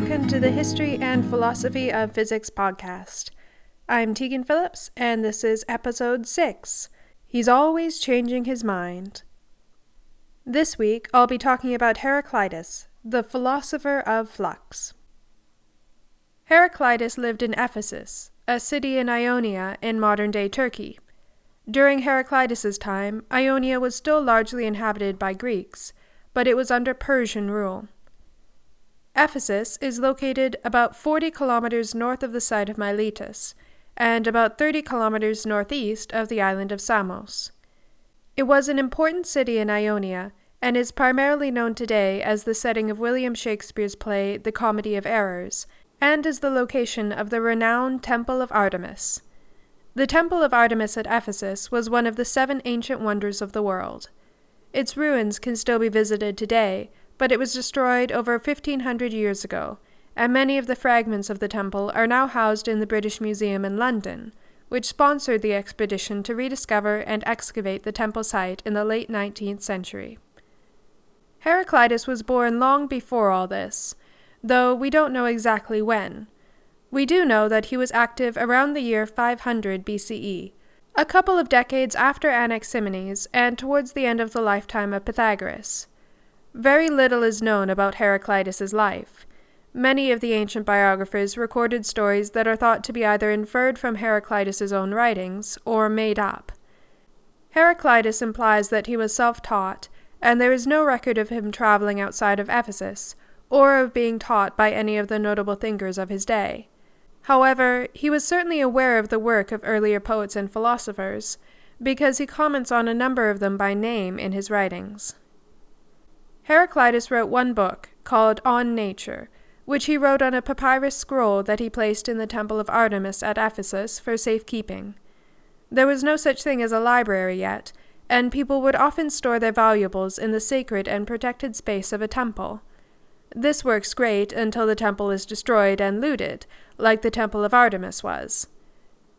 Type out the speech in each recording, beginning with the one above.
welcome to the History and Philosophy of Physics podcast. I'm Tegan Phillips, and this is episode 6 He's Always Changing His Mind. This week, I'll be talking about Heraclitus, the philosopher of flux. Heraclitus lived in Ephesus, a city in Ionia in modern day Turkey. During Heraclitus's time, Ionia was still largely inhabited by Greeks, but it was under Persian rule. Ephesus is located about 40 kilometers north of the site of Miletus and about 30 kilometers northeast of the island of Samos. It was an important city in Ionia and is primarily known today as the setting of William Shakespeare's play The Comedy of Errors, and as the location of the renowned Temple of Artemis. The Temple of Artemis at Ephesus was one of the seven ancient wonders of the world. Its ruins can still be visited today, but it was destroyed over 1500 years ago, and many of the fragments of the temple are now housed in the British Museum in London, which sponsored the expedition to rediscover and excavate the temple site in the late 19th century. Heraclitus was born long before all this, though we don't know exactly when. We do know that he was active around the year 500 BCE, a couple of decades after Anaximenes and towards the end of the lifetime of Pythagoras. Very little is known about Heraclitus's life. Many of the ancient biographers recorded stories that are thought to be either inferred from Heraclitus's own writings or made up. Heraclitus implies that he was self taught, and there is no record of him traveling outside of Ephesus, or of being taught by any of the notable thinkers of his day. However, he was certainly aware of the work of earlier poets and philosophers, because he comments on a number of them by name in his writings. Heraclitus wrote one book, called On Nature, which he wrote on a papyrus scroll that he placed in the temple of Artemis at Ephesus for safekeeping. There was no such thing as a library yet, and people would often store their valuables in the sacred and protected space of a temple. This works great until the temple is destroyed and looted, like the Temple of Artemis was.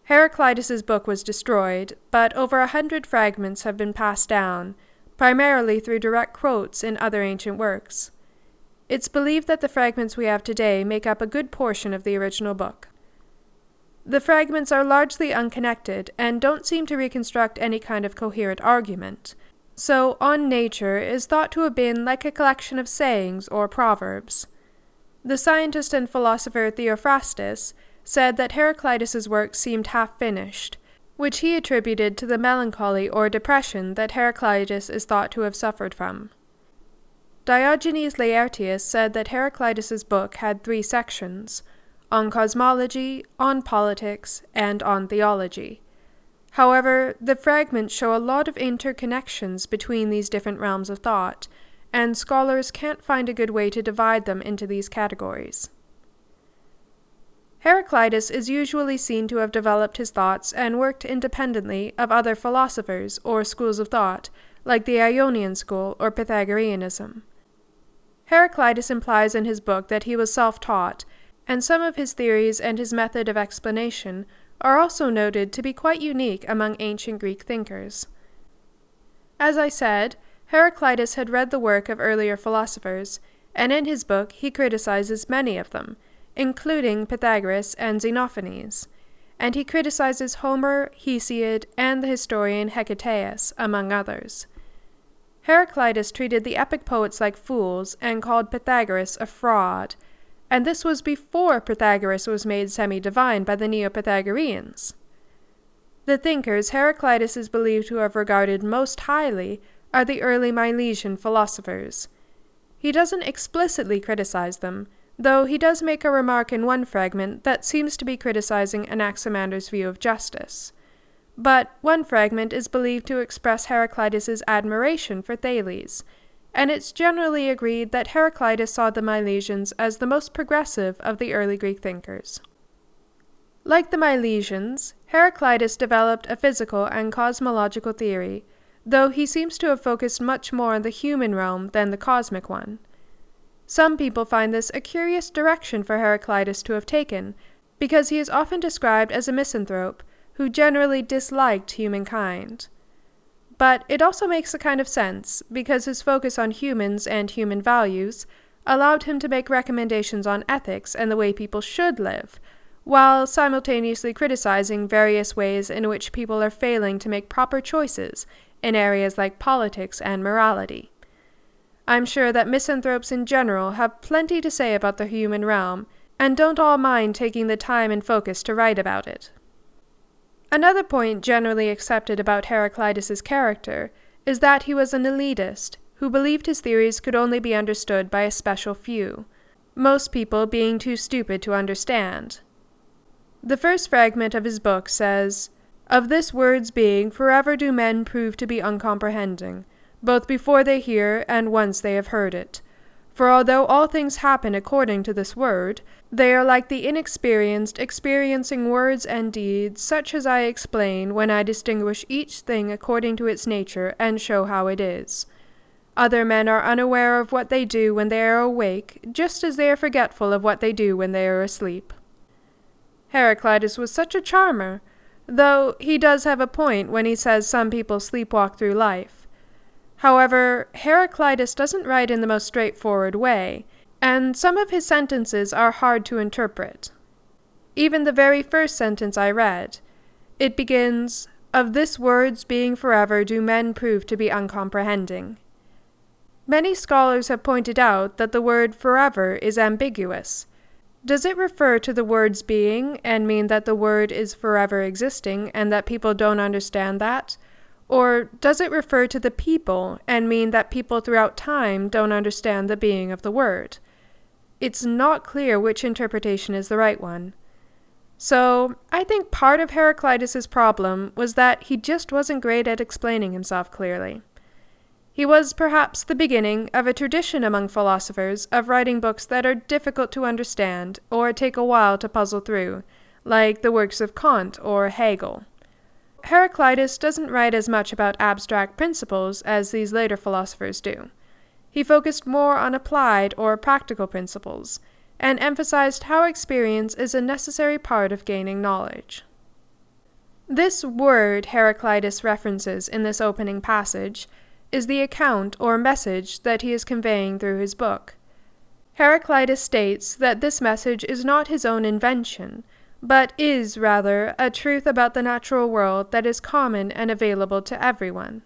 Heraclitus's book was destroyed, but over a hundred fragments have been passed down, primarily through direct quotes in other ancient works. It's believed that the fragments we have today make up a good portion of the original book. The fragments are largely unconnected and don't seem to reconstruct any kind of coherent argument, so On Nature is thought to have been like a collection of sayings or proverbs. The scientist and philosopher Theophrastus said that Heraclitus's work seemed half finished, which he attributed to the melancholy or depression that Heraclitus is thought to have suffered from. Diogenes Laertius said that Heraclitus's book had three sections on cosmology, on politics, and on theology. However, the fragments show a lot of interconnections between these different realms of thought, and scholars can't find a good way to divide them into these categories. Heraclitus is usually seen to have developed his thoughts and worked independently of other philosophers or schools of thought, like the Ionian school or Pythagoreanism. Heraclitus implies in his book that he was self taught, and some of his theories and his method of explanation are also noted to be quite unique among ancient Greek thinkers. As I said, Heraclitus had read the work of earlier philosophers, and in his book he criticizes many of them, including Pythagoras and Xenophanes, and he criticizes Homer, Hesiod, and the historian Hecataeus, among others. Heraclitus treated the epic poets like fools and called Pythagoras a fraud, and this was before Pythagoras was made semi divine by the Neo Pythagoreans. The thinkers Heraclitus is believed to have regarded most highly are the early Milesian philosophers. He doesn't explicitly criticize them, though he does make a remark in one fragment that seems to be criticizing Anaximander's view of justice. But one fragment is believed to express Heraclitus's admiration for Thales, and it's generally agreed that Heraclitus saw the Milesians as the most progressive of the early Greek thinkers. Like the Milesians, Heraclitus developed a physical and cosmological theory though he seems to have focused much more on the human realm than the cosmic one. Some people find this a curious direction for Heraclitus to have taken, because he is often described as a misanthrope who generally disliked humankind. But it also makes a kind of sense, because his focus on humans and human values allowed him to make recommendations on ethics and the way people should live, while simultaneously criticizing various ways in which people are failing to make proper choices in areas like politics and morality. I'm sure that misanthropes in general have plenty to say about the human realm and don't all mind taking the time and focus to write about it. Another point generally accepted about Heraclitus's character is that he was an elitist who believed his theories could only be understood by a special few, most people being too stupid to understand. The first fragment of his book says, Of this word's being forever do men prove to be uncomprehending, both before they hear and once they have heard it. For although all things happen according to this word, they are like the inexperienced experiencing words and deeds, such as I explain when I distinguish each thing according to its nature and show how it is. Other men are unaware of what they do when they are awake, just as they are forgetful of what they do when they are asleep. Heraclitus was such a charmer, though he does have a point when he says some people sleepwalk through life. However, Heraclitus doesn't write in the most straightforward way, and some of his sentences are hard to interpret. Even the very first sentence I read, it begins, Of this words being forever do men prove to be uncomprehending. Many scholars have pointed out that the word forever is ambiguous. Does it refer to the word's being and mean that the word is forever existing and that people don't understand that? Or does it refer to the people and mean that people throughout time don't understand the being of the word? It's not clear which interpretation is the right one. So, I think part of Heraclitus's problem was that he just wasn't great at explaining himself clearly. He was perhaps the beginning of a tradition among philosophers of writing books that are difficult to understand or take a while to puzzle through, like the works of Kant or Hegel. Heraclitus doesn't write as much about abstract principles as these later philosophers do. He focused more on applied or practical principles, and emphasized how experience is a necessary part of gaining knowledge. This word Heraclitus references in this opening passage is the account or message that he is conveying through his book. Heraclitus states that this message is not his own invention, but is, rather, a truth about the natural world that is common and available to everyone.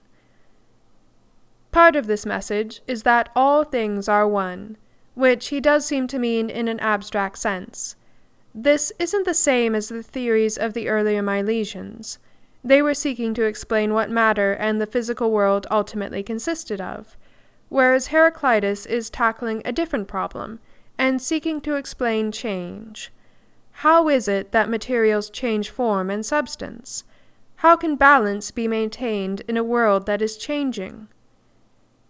Part of this message is that all things are one, which he does seem to mean in an abstract sense. This isn't the same as the theories of the earlier Milesians. They were seeking to explain what matter and the physical world ultimately consisted of, whereas Heraclitus is tackling a different problem and seeking to explain change. How is it that materials change form and substance? How can balance be maintained in a world that is changing?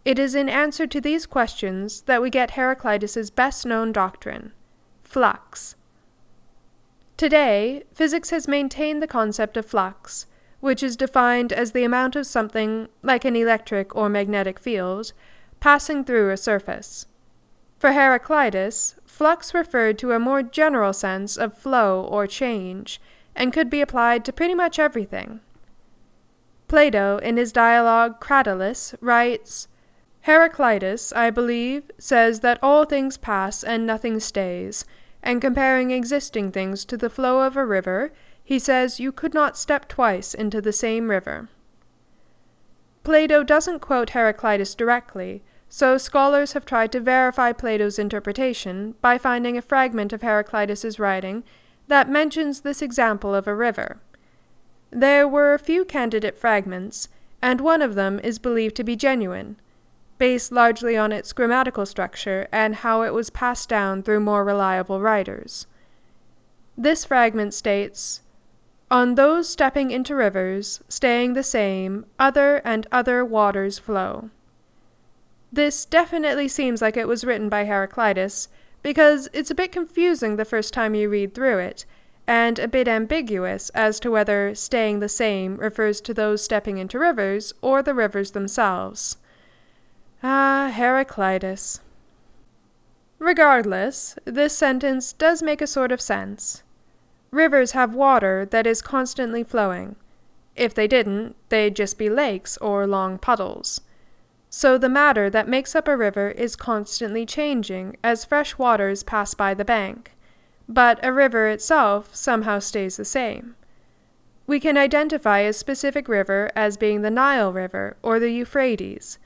It is in answer to these questions that we get Heraclitus's best known doctrine flux. Today, physics has maintained the concept of flux, which is defined as the amount of something, like an electric or magnetic field, passing through a surface. For Heraclitus, flux referred to a more general sense of flow or change, and could be applied to pretty much everything. Plato, in his dialogue Cratylus, writes Heraclitus, I believe, says that all things pass and nothing stays, and comparing existing things to the flow of a river, he says you could not step twice into the same river. Plato doesn't quote Heraclitus directly, so scholars have tried to verify Plato's interpretation by finding a fragment of Heraclitus's writing that mentions this example of a river. There were a few candidate fragments, and one of them is believed to be genuine based largely on its grammatical structure and how it was passed down through more reliable writers. This fragment states On those stepping into rivers, staying the same, other and other waters flow. This definitely seems like it was written by Heraclitus, because it's a bit confusing the first time you read through it, and a bit ambiguous as to whether staying the same refers to those stepping into rivers or the rivers themselves. Ah, Heraclitus. Regardless, this sentence does make a sort of sense. Rivers have water that is constantly flowing. If they didn't, they'd just be lakes or long puddles. So the matter that makes up a river is constantly changing as fresh waters pass by the bank, but a river itself somehow stays the same. We can identify a specific river as being the Nile River or the Euphrates,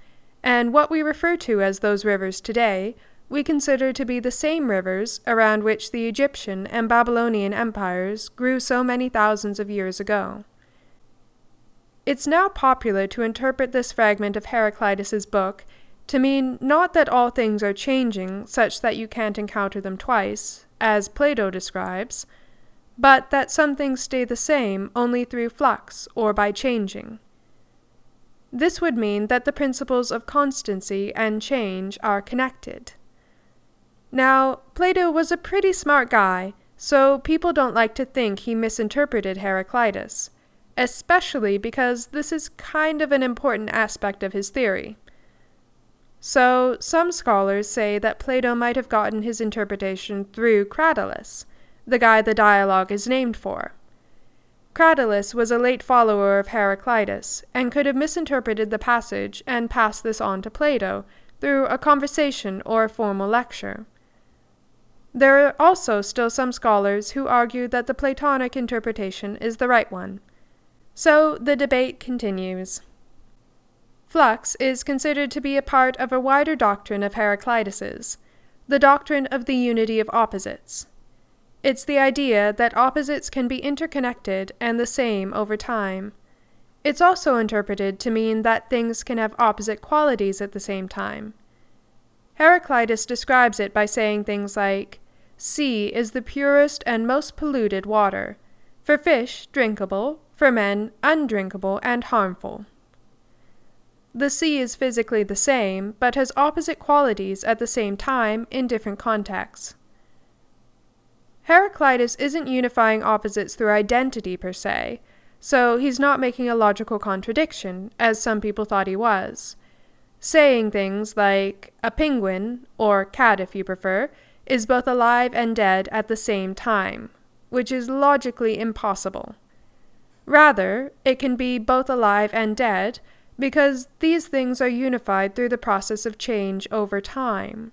and what we refer to as those rivers today we consider to be the same rivers around which the Egyptian and Babylonian empires grew so many thousands of years ago. It's now popular to interpret this fragment of Heraclitus's book to mean not that all things are changing such that you can't encounter them twice, as Plato describes, but that some things stay the same only through flux or by changing. This would mean that the principles of constancy and change are connected. Now, Plato was a pretty smart guy, so people don't like to think he misinterpreted Heraclitus especially because this is kind of an important aspect of his theory. So, some scholars say that Plato might have gotten his interpretation through Cratylus, the guy the dialogue is named for. Cratylus was a late follower of Heraclitus and could have misinterpreted the passage and passed this on to Plato through a conversation or a formal lecture. There are also still some scholars who argue that the Platonic interpretation is the right one. So the debate continues. Flux is considered to be a part of a wider doctrine of Heraclitus's, the doctrine of the unity of opposites. It's the idea that opposites can be interconnected and the same over time. It's also interpreted to mean that things can have opposite qualities at the same time. Heraclitus describes it by saying things like, Sea is the purest and most polluted water, for fish drinkable, for men undrinkable and harmful. The sea is physically the same, but has opposite qualities at the same time in different contexts. Heraclitus isn't unifying opposites through identity per se, so he's not making a logical contradiction, as some people thought he was. Saying things like, a penguin, or cat if you prefer, is both alive and dead at the same time, which is logically impossible. Rather, it can be both alive and dead, because these things are unified through the process of change over time.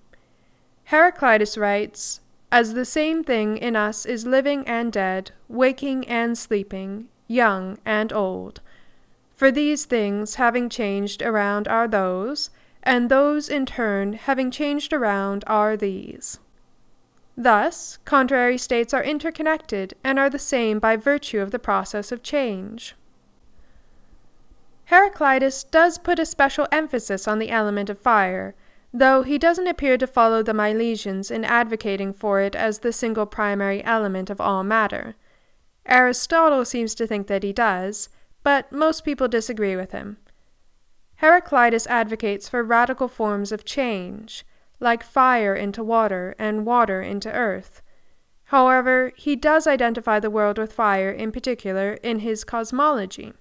Heraclitus writes, As the same thing in us is living and dead, waking and sleeping, young and old. For these things having changed around are those, and those in turn having changed around are these. Thus, contrary states are interconnected and are the same by virtue of the process of change. Heraclitus does put a special emphasis on the element of fire, though he doesn't appear to follow the Milesians in advocating for it as the single primary element of all matter. Aristotle seems to think that he does, but most people disagree with him. Heraclitus advocates for radical forms of change like fire into water and water into earth. However, he does identify the world with fire in particular in his cosmology.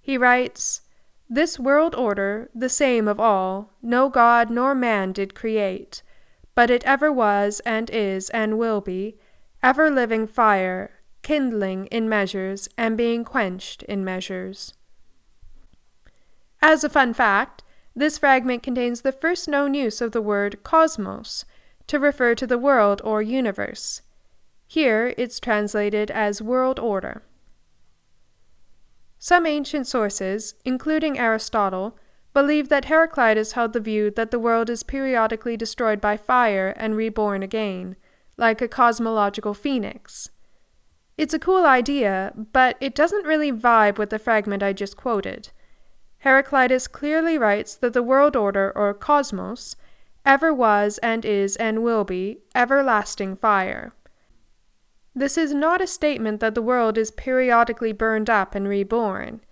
He writes, This world order, the same of all, no god nor man did create, but it ever was and is and will be, ever living fire, kindling in measures and being quenched in measures. As a fun fact, this fragment contains the first known use of the word cosmos to refer to the world or universe. Here it's translated as world order. Some ancient sources, including Aristotle, believe that Heraclitus held the view that the world is periodically destroyed by fire and reborn again, like a cosmological phoenix. It's a cool idea, but it doesn't really vibe with the fragment I just quoted. Heraclitus clearly writes that the world order, or cosmos, ever was and is and will be everlasting fire. This is not a statement that the world is periodically burned up and reborn.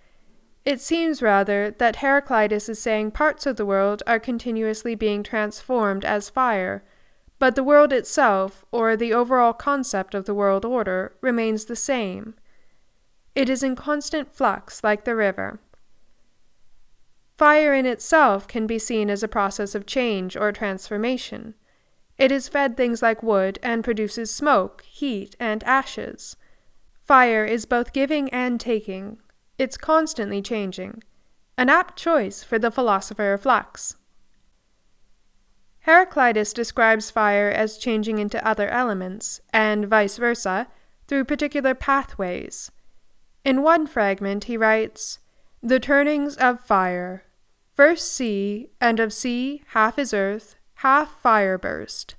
It seems rather that Heraclitus is saying parts of the world are continuously being transformed as fire, but the world itself, or the overall concept of the world order, remains the same. It is in constant flux like the river. Fire in itself can be seen as a process of change or transformation. It is fed things like wood and produces smoke, heat, and ashes. Fire is both giving and taking. It's constantly changing. an apt choice for the philosopher of flux. Heraclitus describes fire as changing into other elements, and vice versa, through particular pathways. In one fragment, he writes, The turnings of fire. First sea, and of sea half is earth, half fire burst.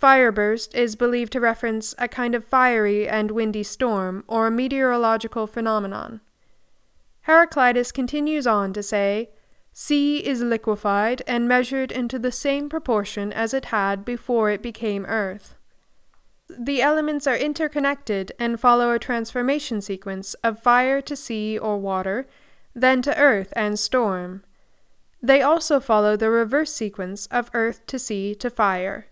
Fireburst is believed to reference a kind of fiery and windy storm or meteorological phenomenon. Heraclitus continues on to say, Sea is liquefied and measured into the same proportion as it had before it became earth. The elements are interconnected and follow a transformation sequence of fire to sea or water, then to earth and storm. They also follow the reverse sequence of earth to sea to fire.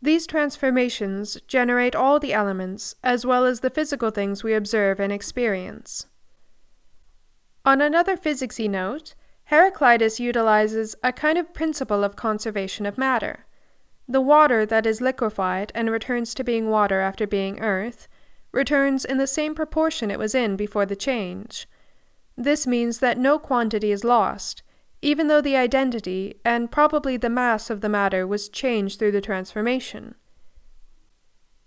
These transformations generate all the elements, as well as the physical things we observe and experience. On another physicsy note, Heraclitus utilizes a kind of principle of conservation of matter. The water that is liquefied and returns to being water after being earth returns in the same proportion it was in before the change. This means that no quantity is lost, even though the identity and probably the mass of the matter was changed through the transformation.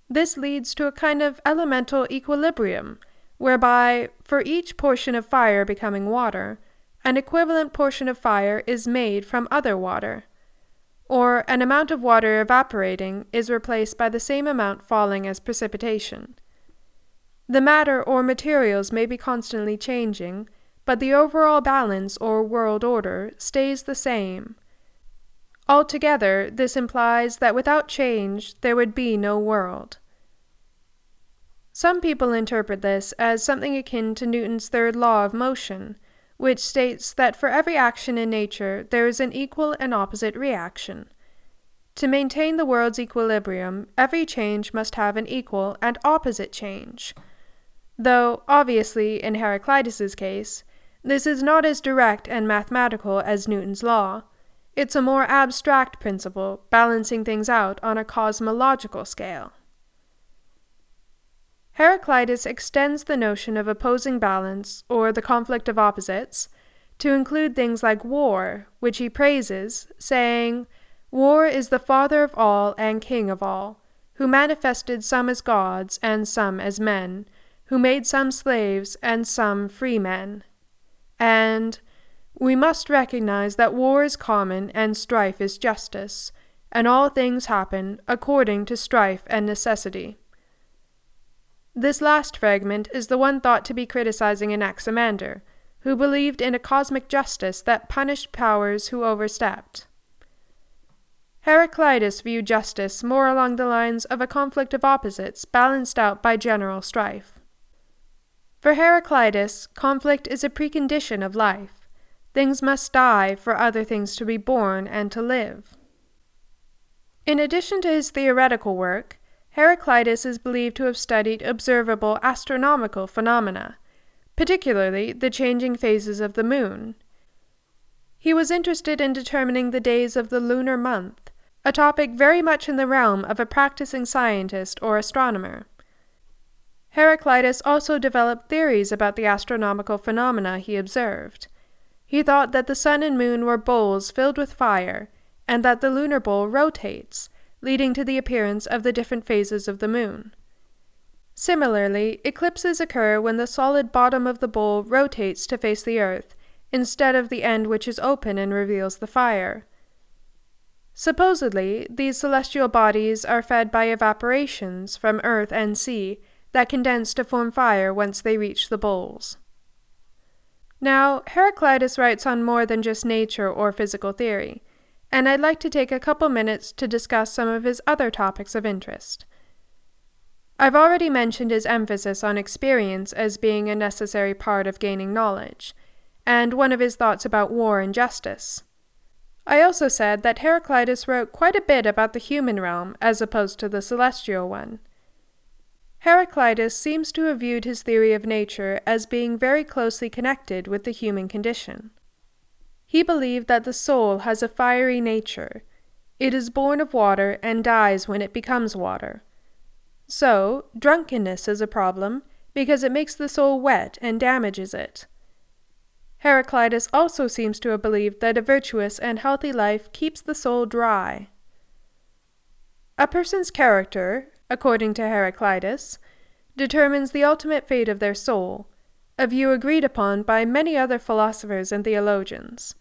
This leads to a kind of elemental equilibrium, whereby, for each portion of fire becoming water, an equivalent portion of fire is made from other water, or an amount of water evaporating is replaced by the same amount falling as precipitation. The matter or materials may be constantly changing, but the overall balance or world order stays the same. Altogether, this implies that without change there would be no world. Some people interpret this as something akin to Newton's third law of motion, which states that for every action in nature there is an equal and opposite reaction. To maintain the world's equilibrium, every change must have an equal and opposite change. Though, obviously, in Heraclitus's case, this is not as direct and mathematical as Newton's law. It's a more abstract principle, balancing things out on a cosmological scale. Heraclitus extends the notion of opposing balance, or the conflict of opposites, to include things like war, which he praises, saying, War is the father of all and king of all, who manifested some as gods and some as men, who made some slaves and some free men. And we must recognize that war is common and strife is justice, and all things happen according to strife and necessity. This last fragment is the one thought to be criticizing Anaximander, who believed in a cosmic justice that punished powers who overstepped. Heraclitus viewed justice more along the lines of a conflict of opposites balanced out by general strife. For Heraclitus, conflict is a precondition of life. Things must die for other things to be born and to live. In addition to his theoretical work, Heraclitus is believed to have studied observable astronomical phenomena, particularly the changing phases of the moon. He was interested in determining the days of the lunar month, a topic very much in the realm of a practicing scientist or astronomer. Heraclitus also developed theories about the astronomical phenomena he observed. He thought that the sun and moon were bowls filled with fire, and that the lunar bowl rotates, leading to the appearance of the different phases of the moon. Similarly, eclipses occur when the solid bottom of the bowl rotates to face the earth, instead of the end which is open and reveals the fire. Supposedly, these celestial bodies are fed by evaporations from earth and sea that condense to form fire once they reach the bowls. Now, Heraclitus writes on more than just nature or physical theory, and I'd like to take a couple minutes to discuss some of his other topics of interest. I've already mentioned his emphasis on experience as being a necessary part of gaining knowledge, and one of his thoughts about war and justice. I also said that Heraclitus wrote quite a bit about the human realm as opposed to the celestial one. Heraclitus seems to have viewed his theory of nature as being very closely connected with the human condition. He believed that the soul has a fiery nature. It is born of water and dies when it becomes water. So, drunkenness is a problem because it makes the soul wet and damages it. Heraclitus also seems to have believed that a virtuous and healthy life keeps the soul dry. A person's character, according to Heraclitus, determines the ultimate fate of their soul, a view agreed upon by many other philosophers and theologians.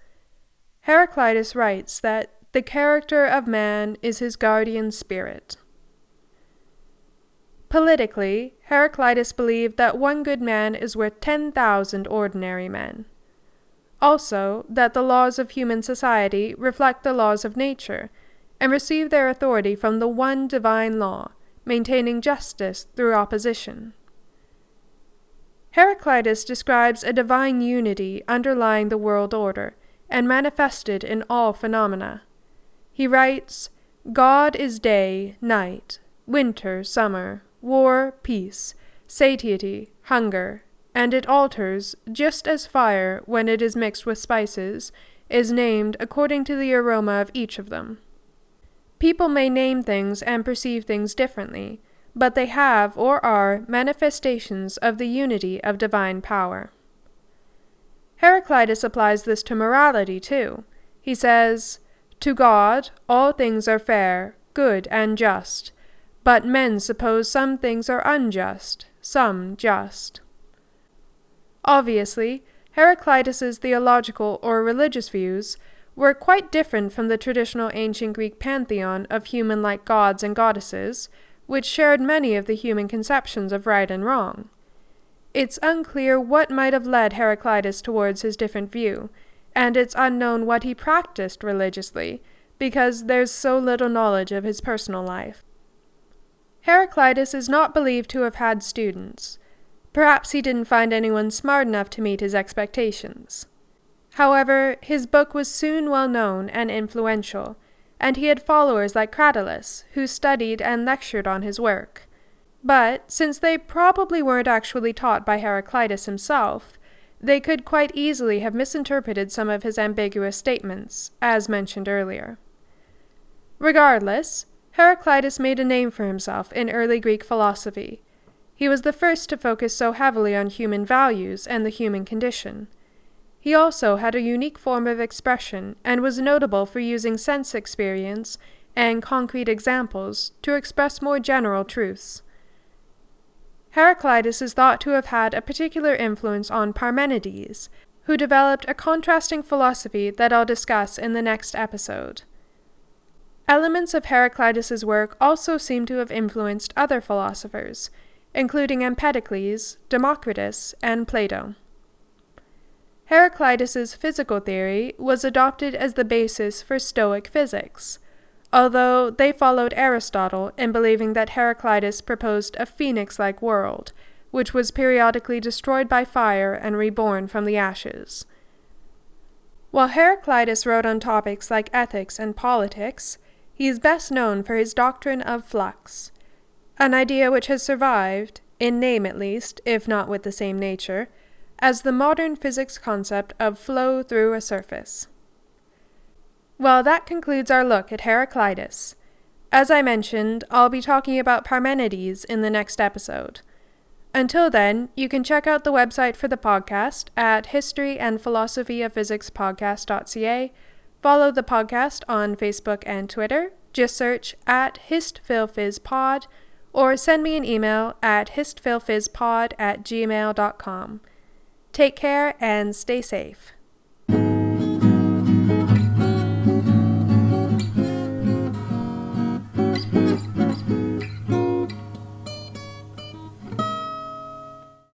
Heraclitus writes that the character of man is his guardian spirit. Politically, Heraclitus believed that one good man is worth 10,000 ordinary men. Also, that the laws of human society reflect the laws of nature and receive their authority from the one divine law, maintaining justice through opposition. Heraclitus describes a divine unity underlying the world order and manifested in all phenomena. He writes, God is day, night, winter, summer, war, peace, satiety, hunger, and it alters, just as fire, when it is mixed with spices, is named according to the aroma of each of them. People may name things and perceive things differently, but they have or are manifestations of the unity of divine power. Heraclitus applies this to morality too. He says, To God all things are fair, good, and just, but men suppose some things are unjust, some just. Obviously, Heraclitus's theological or religious views were quite different from the traditional ancient Greek pantheon of human like gods and goddesses, which shared many of the human conceptions of right and wrong. It's unclear what might have led Heraclitus towards his different view, and it's unknown what he practiced religiously, because there's so little knowledge of his personal life. Heraclitus is not believed to have had students. Perhaps he didn't find anyone smart enough to meet his expectations. However, his book was soon well known and influential, and he had followers like Cratylus, who studied and lectured on his work. But, since they probably weren't actually taught by Heraclitus himself, they could quite easily have misinterpreted some of his ambiguous statements, as mentioned earlier. Regardless, Heraclitus made a name for himself in early Greek philosophy. He was the first to focus so heavily on human values and the human condition. He also had a unique form of expression and was notable for using sense experience and concrete examples to express more general truths. Heraclitus is thought to have had a particular influence on Parmenides, who developed a contrasting philosophy that I'll discuss in the next episode. Elements of Heraclitus's work also seem to have influenced other philosophers, including Empedocles, Democritus, and Plato. Heraclitus's physical theory was adopted as the basis for Stoic physics, although they followed Aristotle in believing that Heraclitus proposed a phoenix like world, which was periodically destroyed by fire and reborn from the ashes. While Heraclitus wrote on topics like ethics and politics, he is best known for his doctrine of flux, an idea which has survived, in name at least, if not with the same nature, as the modern physics concept of flow through a surface. Well, that concludes our look at Heraclitus. As I mentioned, I'll be talking about Parmenides in the next episode. Until then, you can check out the website for the podcast at historyandphilosophyofphysicspodcast.ca, follow the podcast on Facebook and Twitter, just search at histphilphizpod, or send me an email at histphilphizpod at gmail.com. Take care and stay safe.